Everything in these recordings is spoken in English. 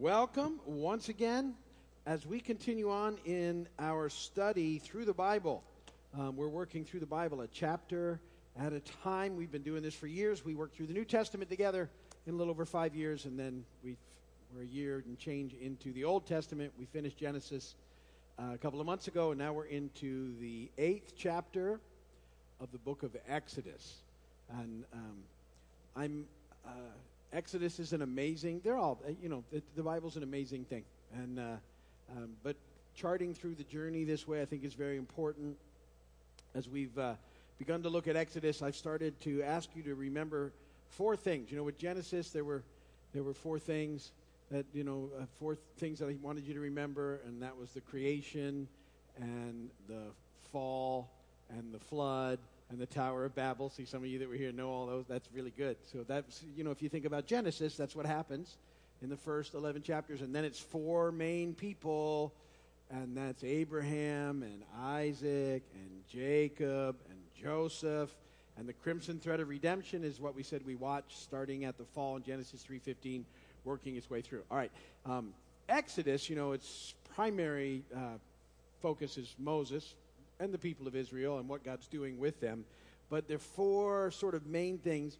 Welcome once again as we continue on in our study through the Bible. Um, we're working through the Bible a chapter at a time. We've been doing this for years. We worked through the New Testament together in a little over five years, and then we we're a year and change into the Old Testament. We finished Genesis uh, a couple of months ago, and now we're into the eighth chapter of the book of Exodus. And um, I'm uh, Exodus is an amazing. They're all uh, you know. The, the Bible's an amazing thing, and uh, um, but charting through the journey this way, I think, is very important. As we've uh, begun to look at Exodus, I've started to ask you to remember four things. You know, with Genesis, there were there were four things that you know, uh, four things that I wanted you to remember, and that was the creation, and the fall, and the flood, and the Tower of Babel. See, some of you that were here know all those. That's really good. So that's, you know, if you think about Genesis, that's what happens in the first 11 chapters. And then it's four main people, and that's Abraham, and Isaac, and Jacob, and Joseph. And the crimson thread of redemption is what we said we watched starting at the fall in Genesis 3.15, working its way through. All right. Um, Exodus, you know, its primary uh, focus is Moses, and the people of Israel and what God's doing with them. But there are four sort of main things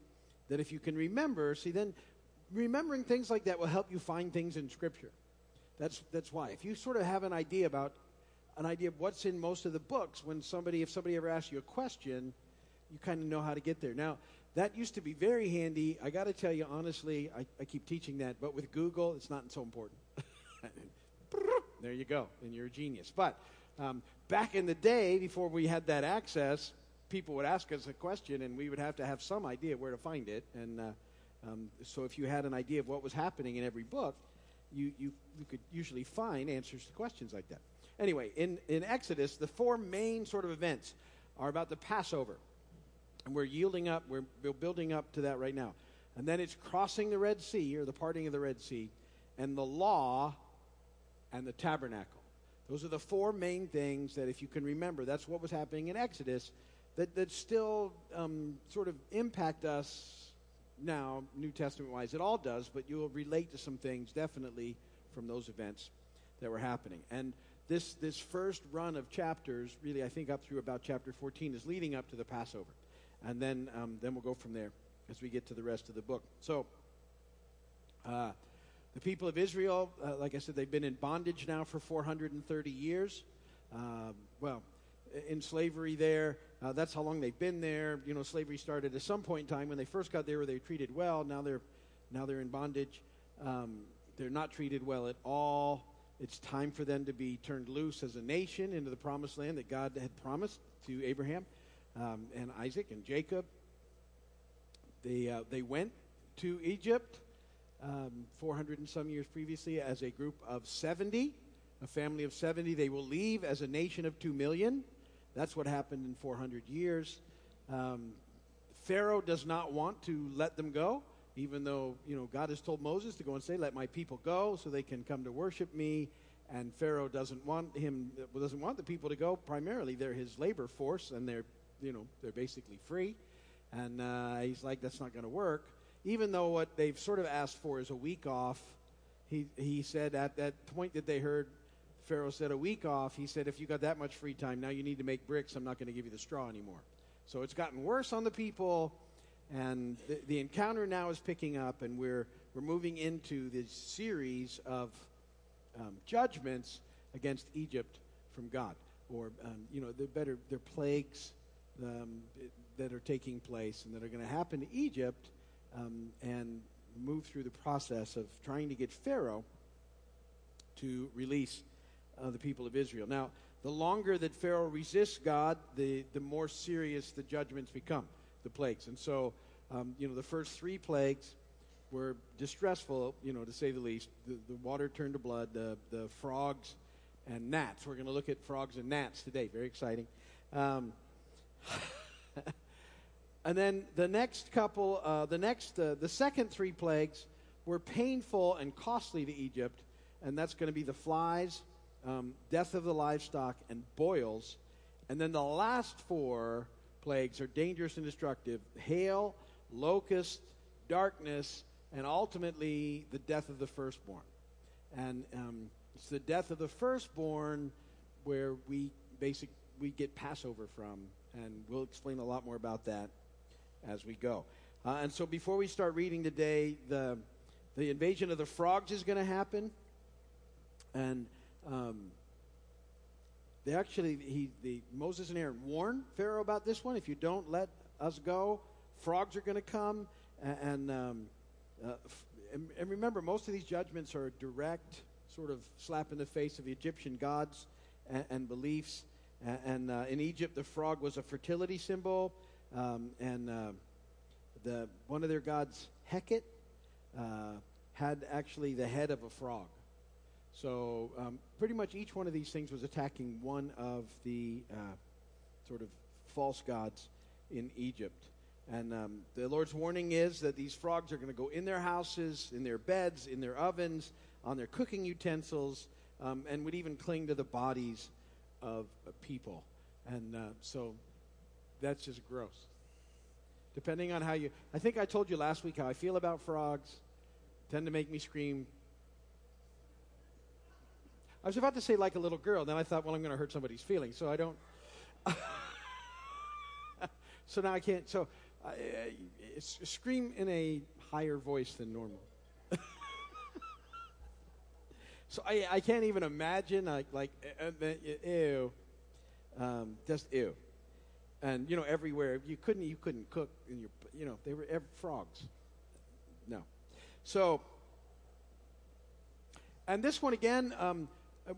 that if you can remember, see, then remembering things like that will help you find things in Scripture. That's, that's why. If you sort of have an idea about an idea of what's in most of the books, when somebody, if somebody ever asks you a question, you kind of know how to get there. Now, that used to be very handy. I got to tell you honestly, I, I keep teaching that, but with Google, it's not so important. there you go, and you're a genius. But um, back in the day, before we had that access, people would ask us a question, and we would have to have some idea where to find it. And uh, um, so, if you had an idea of what was happening in every book, you, you, you could usually find answers to questions like that. Anyway, in, in Exodus, the four main sort of events are about the Passover. And we're yielding up, we're, we're building up to that right now. And then it's crossing the Red Sea, or the parting of the Red Sea, and the law and the tabernacle. Those are the four main things that, if you can remember, that's what was happening in Exodus that, that still um, sort of impact us now, New Testament wise. It all does, but you'll relate to some things definitely from those events that were happening. And this, this first run of chapters, really, I think up through about chapter 14, is leading up to the Passover. And then, um, then we'll go from there as we get to the rest of the book. So, uh, the people of Israel, uh, like I said, they've been in bondage now for 430 years. Uh, well, in slavery there. Uh, that's how long they've been there. You know, slavery started at some point in time when they first got there. They were treated well. Now they're now they're in bondage. Um, they're not treated well at all. It's time for them to be turned loose as a nation into the promised land that God had promised to Abraham um, and Isaac and Jacob. They uh, they went to Egypt um, 400 and some years previously as a group of 70, a family of 70. They will leave as a nation of 2 million. That's what happened in 400 years. Um, Pharaoh does not want to let them go, even though, you know, God has told Moses to go and say, let my people go so they can come to worship me. And Pharaoh doesn't want him, doesn't want the people to go. Primarily, they're his labor force, and they're, you know, they're basically free. And uh, he's like, that's not going to work even though what they've sort of asked for is a week off, he, he said at that point that they heard Pharaoh said a week off, he said, if you got that much free time, now you need to make bricks. I'm not going to give you the straw anymore. So it's gotten worse on the people, and the, the encounter now is picking up, and we're, we're moving into this series of um, judgments against Egypt from God. Or, um, you know, they're better, they're plagues um, that are taking place and that are going to happen to Egypt um, and move through the process of trying to get Pharaoh to release uh, the people of Israel. Now, the longer that Pharaoh resists God, the, the more serious the judgments become, the plagues. And so, um, you know, the first three plagues were distressful, you know, to say the least. The, the water turned to blood, the, the frogs and gnats. We're going to look at frogs and gnats today. Very exciting. Um, And then the next couple, uh, the next, uh, the second three plagues were painful and costly to Egypt, and that's going to be the flies, um, death of the livestock, and boils. And then the last four plagues are dangerous and destructive hail, locust, darkness, and ultimately the death of the firstborn. And um, it's the death of the firstborn where we basic we get Passover from, and we'll explain a lot more about that as we go. Uh, and so, before we start reading today, the the invasion of the frogs is going to happen, and um, they actually he the Moses and Aaron warn Pharaoh about this one. If you don't let us go, frogs are going to come, and, and, um, uh, and, and remember, most of these judgments are a direct sort of slap in the face of the Egyptian gods and, and beliefs. And, and uh, in Egypt, the frog was a fertility symbol, um, and uh, the one of their gods, Heket, uh, had actually the head of a frog. So um, pretty much each one of these things was attacking one of the uh, sort of false gods in Egypt. And um, the Lord's warning is that these frogs are going to go in their houses, in their beds, in their ovens, on their cooking utensils, um, and would even cling to the bodies of uh, people. And uh, so that's just gross. Depending on how you, I think I told you last week how I feel about frogs, tend to make me scream. I was about to say like a little girl, then I thought, well, I'm going to hurt somebody's feelings, so I don't. so now I can't. So uh, scream in a higher voice than normal. so I, I can't even imagine like like uh, uh, ew, um, just ew, and you know everywhere you couldn't you couldn't cook in your you know they were frogs. No, so and this one again um,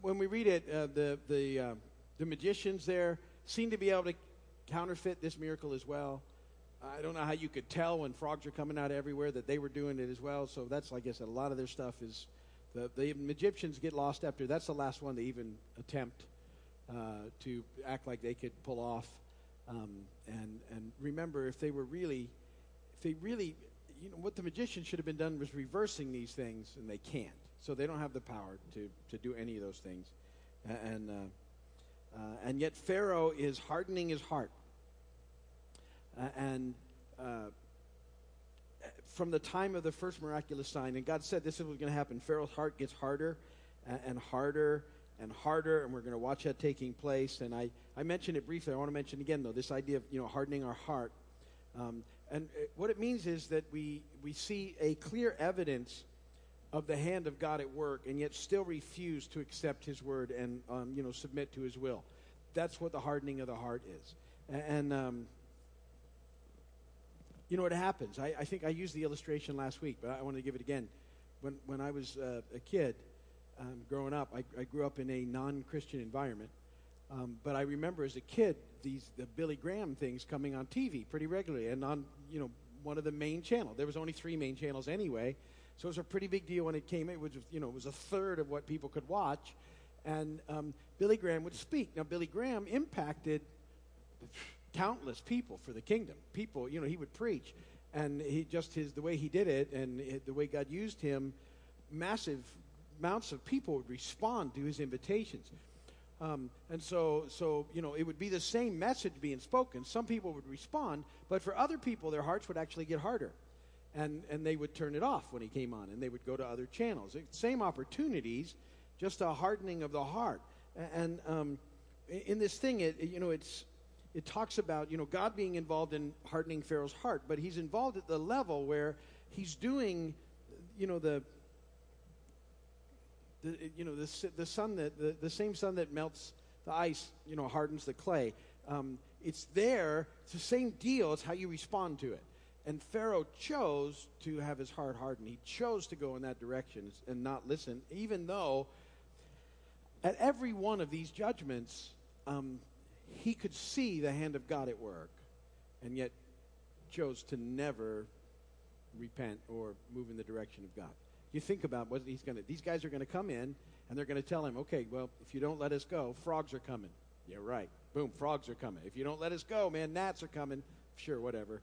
when we read it uh, the the uh, the magicians there seem to be able to counterfeit this miracle as well. I don't know how you could tell when frogs are coming out everywhere that they were doing it as well. So that's, I said, a lot of their stuff is the, the Egyptians get lost after. That's the last one to even attempt uh, to act like they could pull off. Um, and and remember, if they were really, if they really, you know, what the magician should have been done was reversing these things, and they can't. So they don't have the power to to do any of those things. And uh, uh, and yet Pharaoh is hardening his heart uh, and uh, from the time of the first miraculous sign, and God said this is what's going to happen. Pharaoh's heart gets harder and harder and harder, and we're going to watch that taking place. And I, I mentioned it briefly. I want to mention again, though, this idea of you know hardening our heart. Um, and it, what it means is that we, we see a clear evidence of the hand of God at work, and yet still refuse to accept His word and um, you know submit to His will. That's what the hardening of the heart is. And um, you know what happens? I, I think I used the illustration last week, but I want to give it again. When, when I was uh, a kid um, growing up, I, I, grew up in a non Christian environment. Um, but I remember as a kid these the Billy Graham things coming on TV pretty regularly and on you know one of the main channels. There was only three main channels anyway, so it was a pretty big deal when it came. It was you know it was a third of what people could watch, and um, Billy Graham would speak. Now Billy Graham impacted countless people for the kingdom. People, you know, he would preach, and he just his the way he did it, and the way God used him, massive amounts of people would respond to his invitations. Um, and so, so you know, it would be the same message being spoken. Some people would respond, but for other people, their hearts would actually get harder, and and they would turn it off when he came on, and they would go to other channels. Same opportunities, just a hardening of the heart. And um, in this thing, it you know, it's it talks about you know God being involved in hardening Pharaoh's heart, but he's involved at the level where he's doing, you know the. The, you know the, the sun that the, the same sun that melts the ice you know hardens the clay. Um, it's there it's the same deal it's how you respond to it. And pharaoh chose to have his heart hardened. He chose to go in that direction and not listen even though at every one of these judgments um, he could see the hand of God at work and yet chose to never repent or move in the direction of God. You think about what he's going to, these guys are going to come in and they're going to tell him, okay, well, if you don't let us go, frogs are coming. Yeah, right. Boom, frogs are coming. If you don't let us go, man, gnats are coming. Sure, whatever.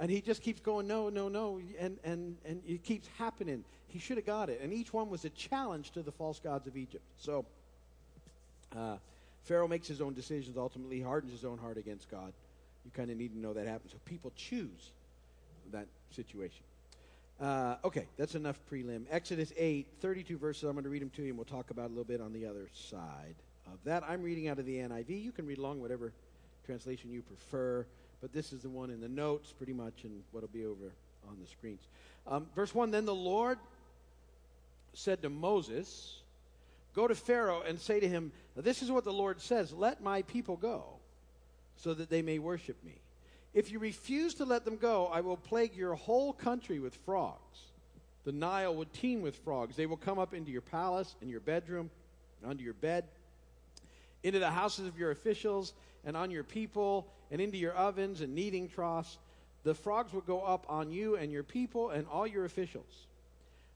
And he just keeps going, no, no, no. And, and, and it keeps happening. He should have got it. And each one was a challenge to the false gods of Egypt. So, uh, Pharaoh makes his own decisions, ultimately hardens his own heart against God. You kind of need to know that happens. So people choose that situation. Uh, okay, that's enough prelim. Exodus 8, 32 verses. I'm going to read them to you, and we'll talk about a little bit on the other side of that. I'm reading out of the NIV. You can read along whatever translation you prefer, but this is the one in the notes, pretty much, and what'll be over on the screens. Um, verse 1 Then the Lord said to Moses, Go to Pharaoh and say to him, This is what the Lord says Let my people go, so that they may worship me. If you refuse to let them go, I will plague your whole country with frogs. The Nile will teem with frogs. They will come up into your palace, and your bedroom, under your bed, into the houses of your officials, and on your people, and into your ovens and kneading troughs. The frogs will go up on you and your people and all your officials.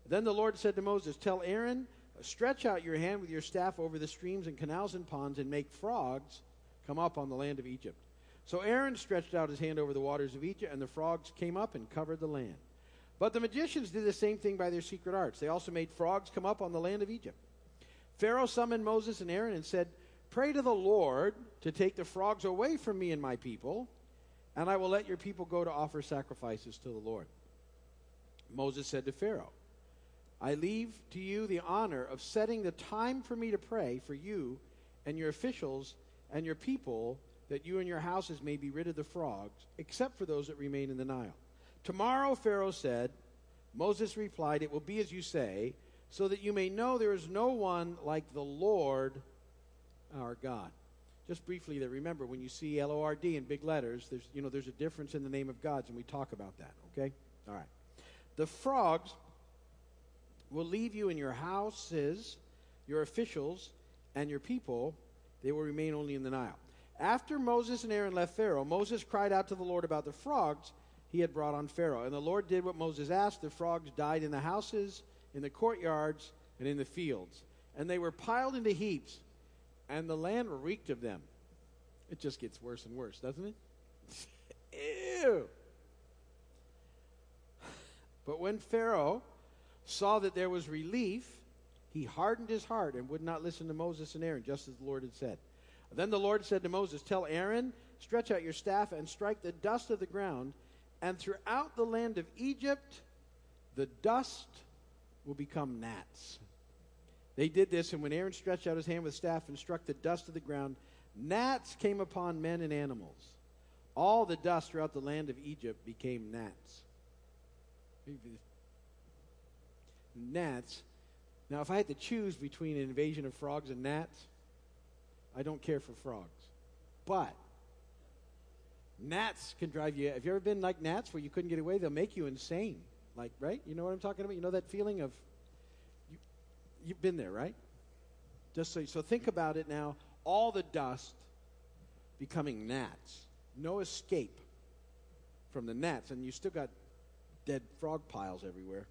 Then the Lord said to Moses, Tell Aaron, stretch out your hand with your staff over the streams and canals and ponds, and make frogs come up on the land of Egypt. So Aaron stretched out his hand over the waters of Egypt, and the frogs came up and covered the land. But the magicians did the same thing by their secret arts. They also made frogs come up on the land of Egypt. Pharaoh summoned Moses and Aaron and said, Pray to the Lord to take the frogs away from me and my people, and I will let your people go to offer sacrifices to the Lord. Moses said to Pharaoh, I leave to you the honor of setting the time for me to pray for you and your officials and your people that you and your houses may be rid of the frogs, except for those that remain in the Nile. Tomorrow, Pharaoh said, Moses replied, It will be as you say, so that you may know there is no one like the Lord our God. Just briefly there, remember when you see L O R D in big letters, there's you know there's a difference in the name of God's, and we talk about that, okay? All right. The frogs will leave you in your houses, your officials, and your people. They will remain only in the Nile. After Moses and Aaron left Pharaoh, Moses cried out to the Lord about the frogs he had brought on Pharaoh. And the Lord did what Moses asked. The frogs died in the houses, in the courtyards, and in the fields. And they were piled into heaps, and the land reeked of them. It just gets worse and worse, doesn't it? Ew. But when Pharaoh saw that there was relief, he hardened his heart and would not listen to Moses and Aaron, just as the Lord had said. Then the Lord said to Moses, Tell Aaron, stretch out your staff and strike the dust of the ground, and throughout the land of Egypt, the dust will become gnats. They did this, and when Aaron stretched out his hand with staff and struck the dust of the ground, gnats came upon men and animals. All the dust throughout the land of Egypt became gnats. Gnats. Now, if I had to choose between an invasion of frogs and gnats, I don't care for frogs. But gnats can drive you. Have you ever been like gnats where you couldn't get away? They'll make you insane. Like, right? You know what I'm talking about? You know that feeling of you, you've been there, right? Just so so think about it now. All the dust becoming gnats. No escape from the gnats, and you still got dead frog piles everywhere.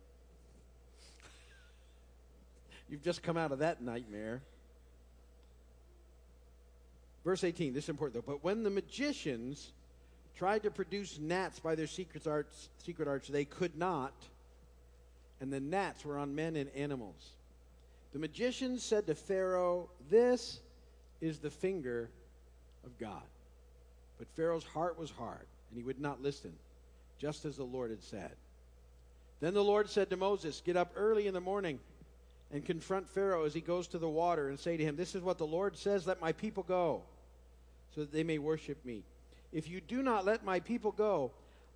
You've just come out of that nightmare. Verse 18, this is important though. But when the magicians tried to produce gnats by their secret arts, secret arts, they could not, and the gnats were on men and animals. The magicians said to Pharaoh, This is the finger of God. But Pharaoh's heart was hard, and he would not listen, just as the Lord had said. Then the Lord said to Moses, Get up early in the morning and confront Pharaoh as he goes to the water, and say to him, This is what the Lord says, let my people go so that they may worship me. If you do not let my people go,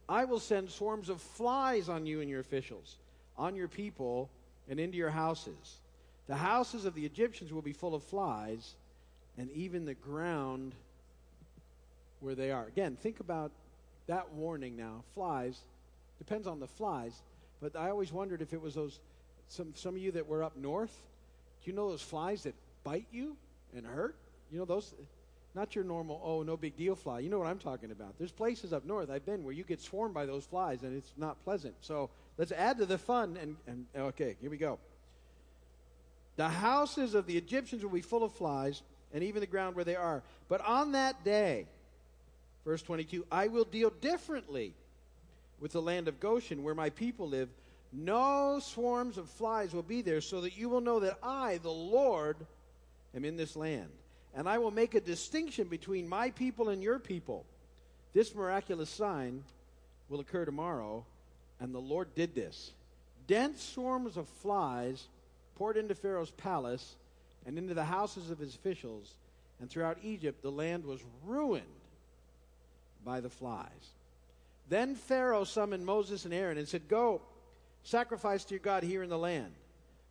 I will send swarms of flies on you and your officials, on your people, and into your houses. The houses of the Egyptians will be full of flies, and even the ground where they are. Again, think about that warning now. Flies, depends on the flies, but I always wondered if it was those, some, some of you that were up north, do you know those flies that bite you and hurt? You know, those, not your normal, oh, no big deal fly. You know what I'm talking about. There's places up north I've been where you get swarmed by those flies and it's not pleasant. So let's add to the fun and, and okay, here we go. The houses of the Egyptians will be full of flies, and even the ground where they are. But on that day, verse 22, I will deal differently with the land of Goshen, where my people live. No swarms of flies will be there, so that you will know that I, the Lord, am in this land and I will make a distinction between my people and your people. This miraculous sign will occur tomorrow, and the Lord did this. dense swarms of flies poured into Pharaoh's palace and into the houses of his officials, and throughout Egypt the land was ruined by the flies. Then Pharaoh summoned Moses and Aaron and said, Go, sacrifice to your God here in the land.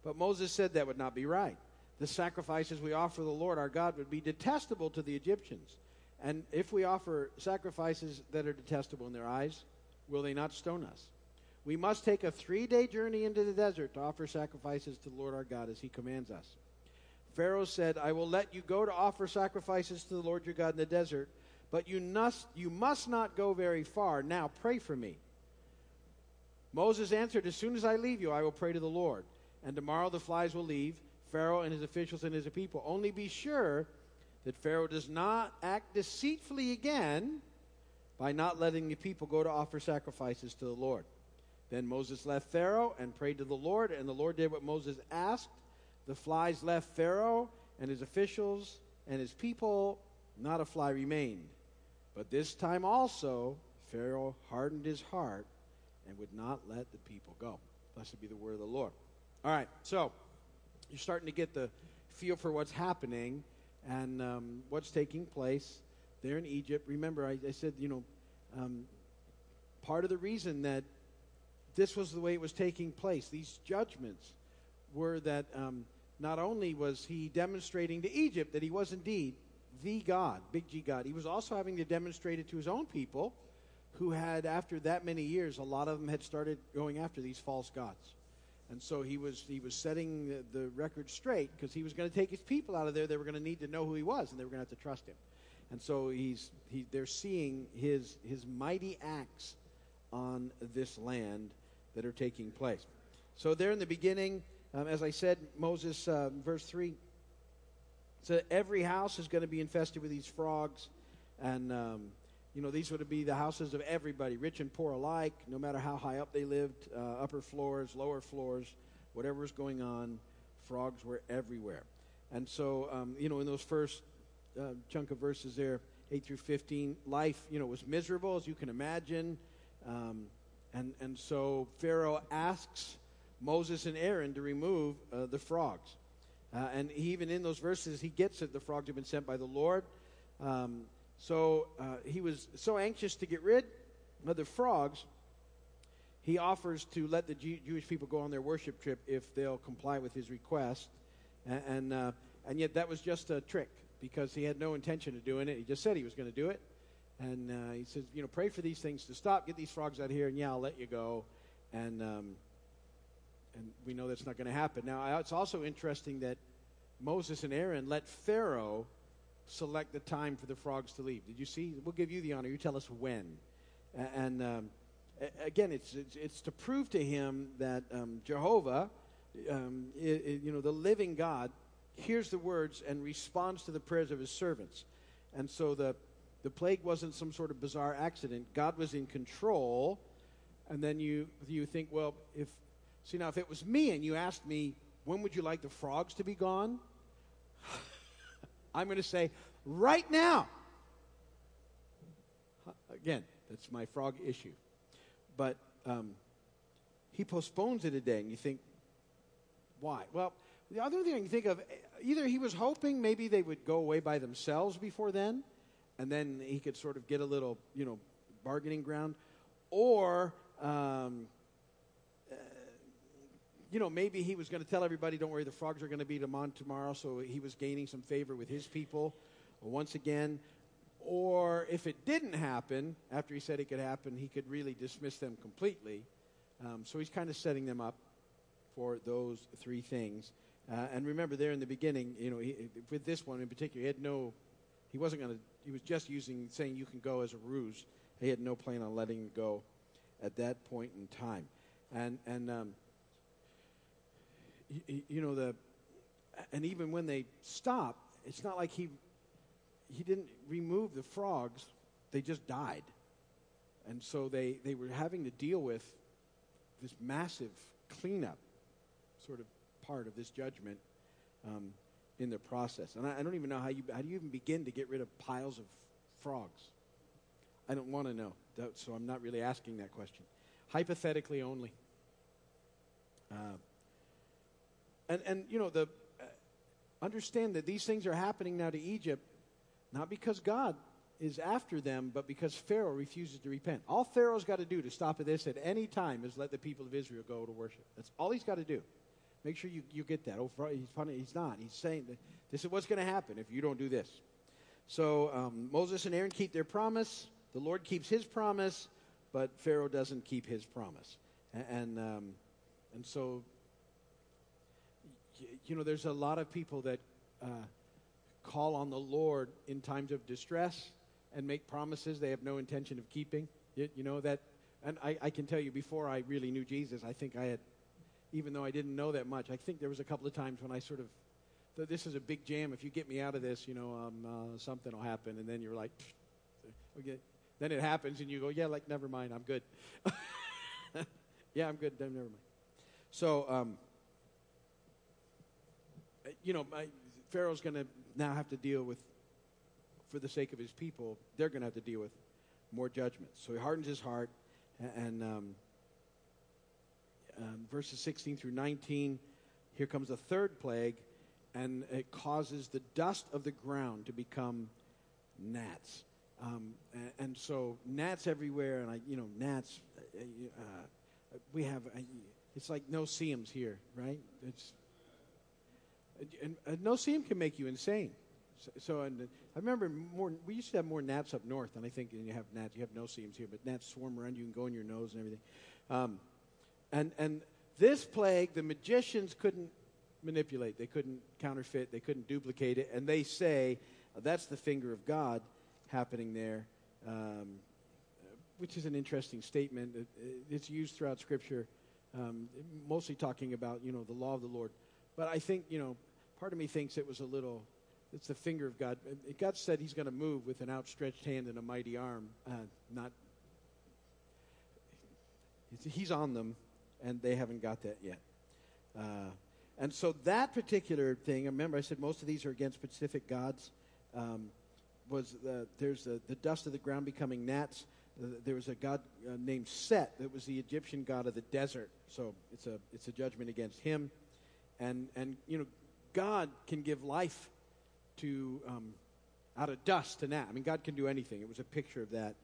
But Moses said that would not be right. The sacrifices we offer the Lord our God would be detestable to the Egyptians. And if we offer sacrifices that are detestable in their eyes, will they not stone us? We must take a three day journey into the desert to offer sacrifices to the Lord our God as he commands us. Pharaoh said, I will let you go to offer sacrifices to the Lord your God in the desert, but you must, you must not go very far. Now pray for me. Moses answered, As soon as I leave you, I will pray to the Lord. And tomorrow the flies will leave, Pharaoh and his officials and his people. Only be sure that Pharaoh does not act deceitfully again by not letting the people go to offer sacrifices to the Lord. Then Moses left Pharaoh and prayed to the Lord, and the Lord did what Moses asked. The flies left Pharaoh and his officials and his people, not a fly remained. But this time also, Pharaoh hardened his heart and would not let the people go. Blessed be the word of the Lord. All right, so you're starting to get the feel for what's happening and um, what's taking place there in Egypt. Remember, I, I said, you know, um, part of the reason that this was the way it was taking place, these judgments, were that um, not only was he demonstrating to Egypt that he was indeed the God, big G God, he was also having to demonstrate it to his own people who had, after that many years, a lot of them had started going after these false gods. And so he was, he was setting the, the record straight because he was going to take his people out of there. They were going to need to know who he was, and they were going to have to trust him. And so he's, he, they're seeing his, his mighty acts on this land that are taking place. So there in the beginning, um, as I said, Moses, uh, verse 3, said every house is going to be infested with these frogs. And, um, you know, these would be the houses of everybody, rich and poor alike, no matter how high up they lived, uh, upper floors, lower floors, whatever was going on, frogs were everywhere. And so, um, you know, in those first uh, chunk of verses there, 8 through 15, life, you know, was miserable, as you can imagine. Um, and, and so Pharaoh asks Moses and Aaron to remove uh, the frogs. Uh, and even in those verses, he gets it. The frogs have been sent by the Lord. Um, so uh, he was so anxious to get rid of the frogs, he offers to let the Jew- Jewish people go on their worship trip if they'll comply with his request. And, and, uh, and yet that was just a trick because he had no intention of doing it. He just said he was going to do it. And uh, he says, you know, pray for these things to stop. Get these frogs out of here, and yeah, I'll let you go. And um, and we know that's not going to happen. Now, it's also interesting that Moses and Aaron let Pharaoh select the time for the frogs to leave. Did you see? We'll give you the honor. You tell us when. And um, again, it's, it's, it's, to prove to him that um, Jehovah, um, it, it, you know, the living God, hears the words and responds to the prayers of his servants. And so the, the plague wasn't some sort of bizarre accident. God was in control. And then you, you think, well, if, see, now if it was me and you asked me, when would you like the frogs to be gone? I'm going to say, right now. Again, that's my frog issue. But um, he postpones it a day, and you think, why? Well, the other thing you think of, either he was hoping maybe they would go away by themselves before then, and then he could sort of get a little, you know, bargaining ground, or um, you know, maybe he was going to tell everybody, don't worry, the frogs are going to be on tomorrow, so he was gaining some favor with his people once again. Or if it didn't happen, after he said it could happen, he could really dismiss them completely. Um, so he's kind of setting them up for those three things. Uh, and remember, there in the beginning, you know, he, with this one in particular, he had no, he wasn't going to, he was just using, saying you can go as a ruse. He had no plan on letting it go at that point in time. And, and, um, you know the and even when they stop it's not like he he didn't remove the frogs they just died. And so they they were having to deal with this massive cleanup sort of part of this judgment um, in the process. And I, I, don't even know how you how do you even begin to get rid of piles of frogs? I don't want to know so i'm not really asking that question. Hypothetically only Uh, and, and, you know, the, uh, understand that these things are happening now to Egypt, not because God is after them, but because Pharaoh refuses to repent. All Pharaoh's got to do to stop this at any time is let the people of Israel go to worship. That's all he's got to do. Make sure you, you get that. Oh, he's funny. He's not. He's saying that this is what's going to happen if you don't do this. So um, Moses and Aaron keep their promise. The Lord keeps his promise, but Pharaoh doesn't keep his promise. And, and, um, and so, you know, there's a lot of people that uh, call on the Lord in times of distress and make promises they have no intention of keeping. You, you know, that, and I, I can tell you, before I really knew Jesus, I think I had, even though I didn't know that much, I think there was a couple of times when I sort of this is a big jam. If you get me out of this, you know, um, uh, something will happen. And then you're like, okay. Then it happens, and you go, yeah, like, never mind, I'm good. yeah, I'm good, never mind. So, um, you know, my, Pharaoh's going to now have to deal with, for the sake of his people, they're going to have to deal with more judgments. So he hardens his heart, and, um, um, verses 16 through 19, here comes the third plague and it causes the dust of the ground to become gnats. Um, and, and, so gnats everywhere, and I, you know, gnats. Uh, uh, we have. Uh, it's like no-see-ums here, right? It's and, and no-see-um can make you insane. So, so, and I remember more. We used to have more gnats up north, and I think you have gnats. You have no-see-ums here, but gnats swarm around you and go in your nose and everything. Um, and and this plague, the magicians couldn't manipulate. They couldn't counterfeit. They couldn't duplicate it. And they say uh, that's the finger of God happening there, um, which is an interesting statement. It, it's used throughout Scripture, um, mostly talking about you know the law of the Lord. But I think you know part of me thinks it was a little. It's the finger of God. God said He's going to move with an outstretched hand and a mighty arm. Uh, not. He's on them, and they haven't got that yet. Uh, and so that particular thing, remember I said most of these are against specific gods, um, was the, there's the, the dust of the ground becoming gnats. Uh, there was a god uh, named Set that was the Egyptian god of the desert. So it's a, it's a judgment against him. And, and, you know, God can give life to, um, out of dust to gnat. I mean, God can do anything. It was a picture of that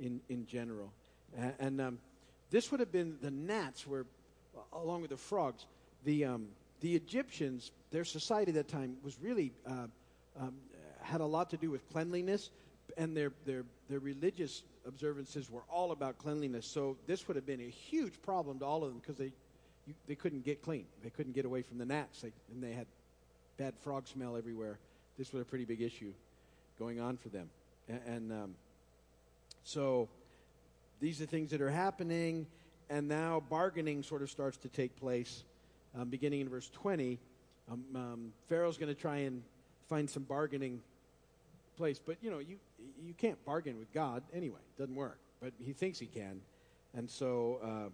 in, in general. And, and um, this would have been the gnats were, along with the frogs, the, um, the Egyptians, their society at that time was really uh, um, had a lot to do with cleanliness, and their, their, their religious observances were all about cleanliness. So this would have been a huge problem to all of them because they, you, they couldn't get clean. They couldn't get away from the gnats, they, and they had bad frog smell everywhere. This was a pretty big issue going on for them. And, and um, so these are things that are happening, and now bargaining sort of starts to take place um, beginning in verse 20. Um, um, Pharaoh's going to try and find some bargaining place, but you know, you you can't bargain with God anyway. It doesn't work. But he thinks he can, and so uh,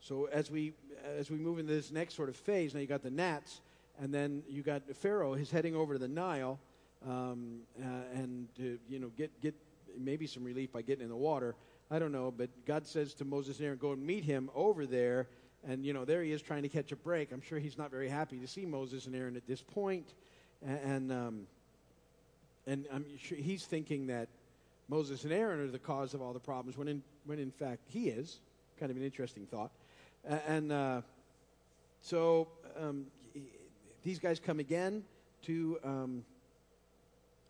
so as we as we move into this next sort of phase, now you got the gnats, and then you got Pharaoh is heading over to the Nile, um, uh, and to you know get get maybe some relief by getting in the water. I don't know, but God says to Moses and Aaron, "Go and meet him over there." And, you know, there he is trying to catch a break. I'm sure he's not very happy to see Moses and Aaron at this point. And, and, um, and I'm sure he's thinking that Moses and Aaron are the cause of all the problems, when in, when in fact he is. Kind of an interesting thought. And uh, so um, these guys come again to um,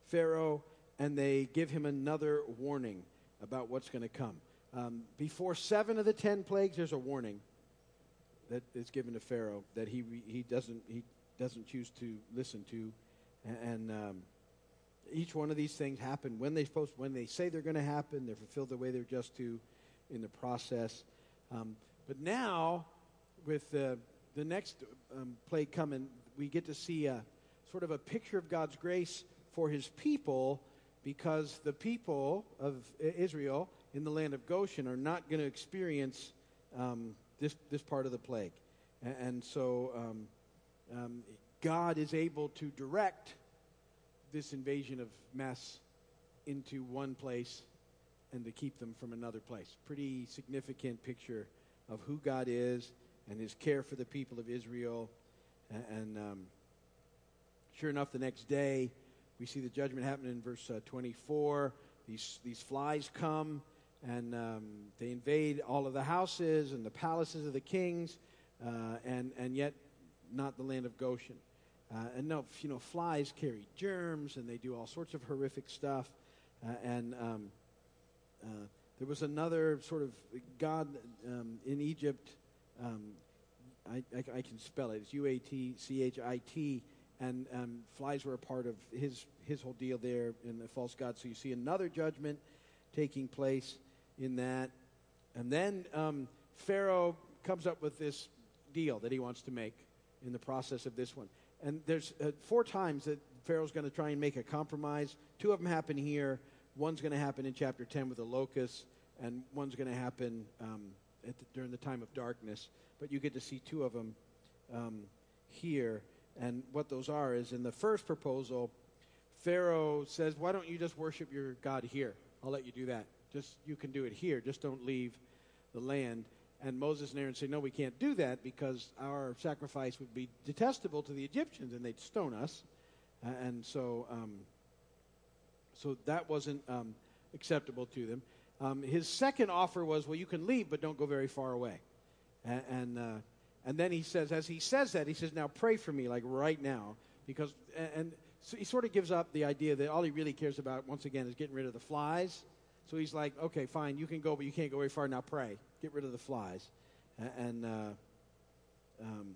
Pharaoh, and they give him another warning about what's going to come. Um, before seven of the ten plagues, there's a warning that is given to Pharaoh that he he doesn't he doesn't choose to listen to, and um, each one of these things happen when they supposed when they say they're going to happen. They're fulfilled the way they're just to in the process. Um, but now, with the the next um, plague coming, we get to see a sort of a picture of God's grace for His people, because the people of Israel in the land of Goshen are not going to experience um, this, this part of the plague. And, and so um, um, God is able to direct this invasion of mess into one place and to keep them from another place. Pretty significant picture of who God is and his care for the people of Israel. A- And, um, sure enough, the next day, we see the judgment happen in verse uh, 24. These, these flies come and um, they invade all of the houses and the palaces of the kings, uh, and, and yet not the land of Goshen. Uh, and no, you know, flies carry germs and they do all sorts of horrific stuff. Uh, and um, uh, there was another sort of god um, in Egypt. I, I, I can spell it. It's U A T C H I T, and um, flies were a part of his his whole deal there in the false god. So you see another judgment taking place in that, and then um, Pharaoh comes up with this deal that he wants to make in the process of this one. And there's uh, four times that Pharaoh's going to try and make a compromise. Two of them happen here. One's going to happen in chapter 10 with the locusts, and one's going to happen um, the, during the time of darkness. But you get to see two of them um, here. And what those are is in the first proposal, Pharaoh says, Why don't you just worship your God here? I'll let you do that. Just you can do it here. Just don't leave the land. And Moses and Aaron say, No, we can't do that because our sacrifice would be detestable to the Egyptians and they'd stone us. And so, um, so that wasn't um, acceptable to them. Um, his second offer was, Well, you can leave, but don't go very far away. And, and, uh, and then he says, as he says that, he says, Now pray for me, like right now. Because, and, so he sort of gives up the idea that all he really cares about, once again, is getting rid of the flies. So he's like, okay, fine, you can go, but you can't go very far. Now pray. Get rid of the flies. And, uh, um,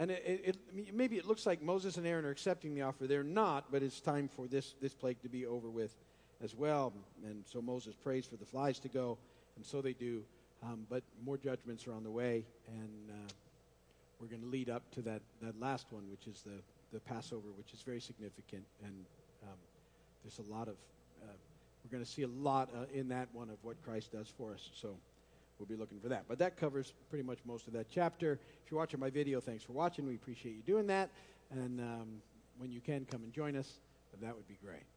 and it, it, it, maybe it looks like Moses and Aaron are accepting the offer. They're not, but it's time for this, this plague to be over with as well. And so Moses prays for the flies to go, and so they do. Um, but more judgments are on the way, and uh, we're going to lead up to that, that last one, which is the, the Passover, which is very significant. And um, there's a lot of, uh, we're going to see a lot uh, in that one of what Christ does for us. So we'll be looking for that. But that covers pretty much most of that chapter. If you're watching my video, thanks for watching. We appreciate you doing that. And um, when you can, come and join us. That would be great.